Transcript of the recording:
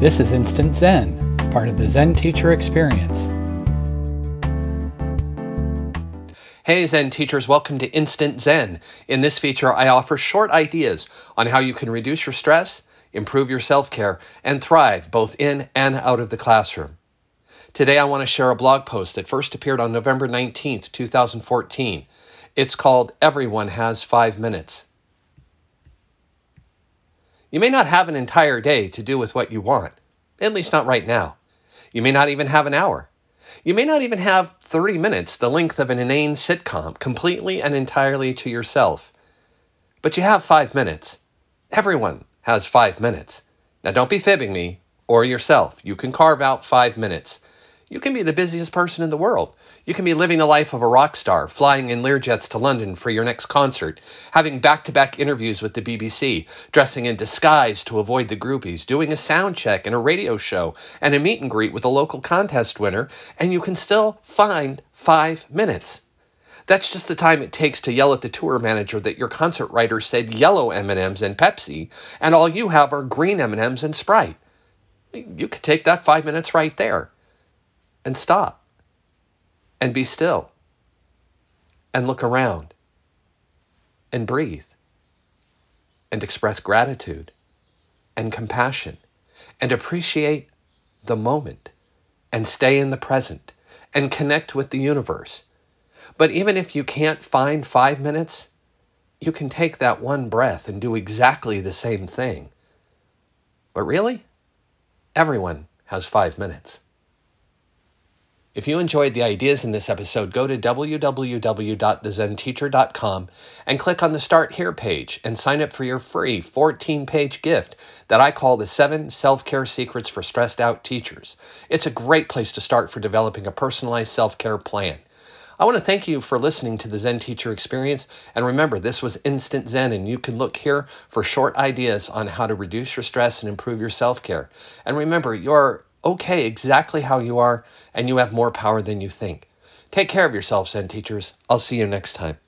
This is Instant Zen, part of the Zen Teacher Experience. Hey Zen teachers, welcome to Instant Zen. In this feature, I offer short ideas on how you can reduce your stress, improve your self care, and thrive both in and out of the classroom. Today, I want to share a blog post that first appeared on November 19th, 2014. It's called Everyone Has Five Minutes. You may not have an entire day to do with what you want, at least not right now. You may not even have an hour. You may not even have 30 minutes, the length of an inane sitcom, completely and entirely to yourself. But you have five minutes. Everyone has five minutes. Now, don't be fibbing me or yourself. You can carve out five minutes. You can be the busiest person in the world. You can be living the life of a rock star, flying in Learjets to London for your next concert, having back to back interviews with the BBC, dressing in disguise to avoid the groupies, doing a sound check and a radio show, and a meet and greet with a local contest winner, and you can still find five minutes. That's just the time it takes to yell at the tour manager that your concert rider said yellow M&Ms and Pepsi, and all you have are green M&Ms and Sprite. You could take that five minutes right there and stop and be still and look around and breathe and express gratitude and compassion and appreciate the moment and stay in the present and connect with the universe. But even if you can't find five minutes, you can take that one breath and do exactly the same thing. But really, everyone has five minutes. If you enjoyed the ideas in this episode, go to www.thezenteacher.com and click on the Start Here page and sign up for your free 14 page gift that I call the Seven Self Care Secrets for Stressed Out Teachers. It's a great place to start for developing a personalized self care plan. I want to thank you for listening to the Zen Teacher Experience. And remember, this was Instant Zen, and you can look here for short ideas on how to reduce your stress and improve your self care. And remember, you're okay exactly how you are, and you have more power than you think. Take care of yourselves, Zen teachers. I'll see you next time.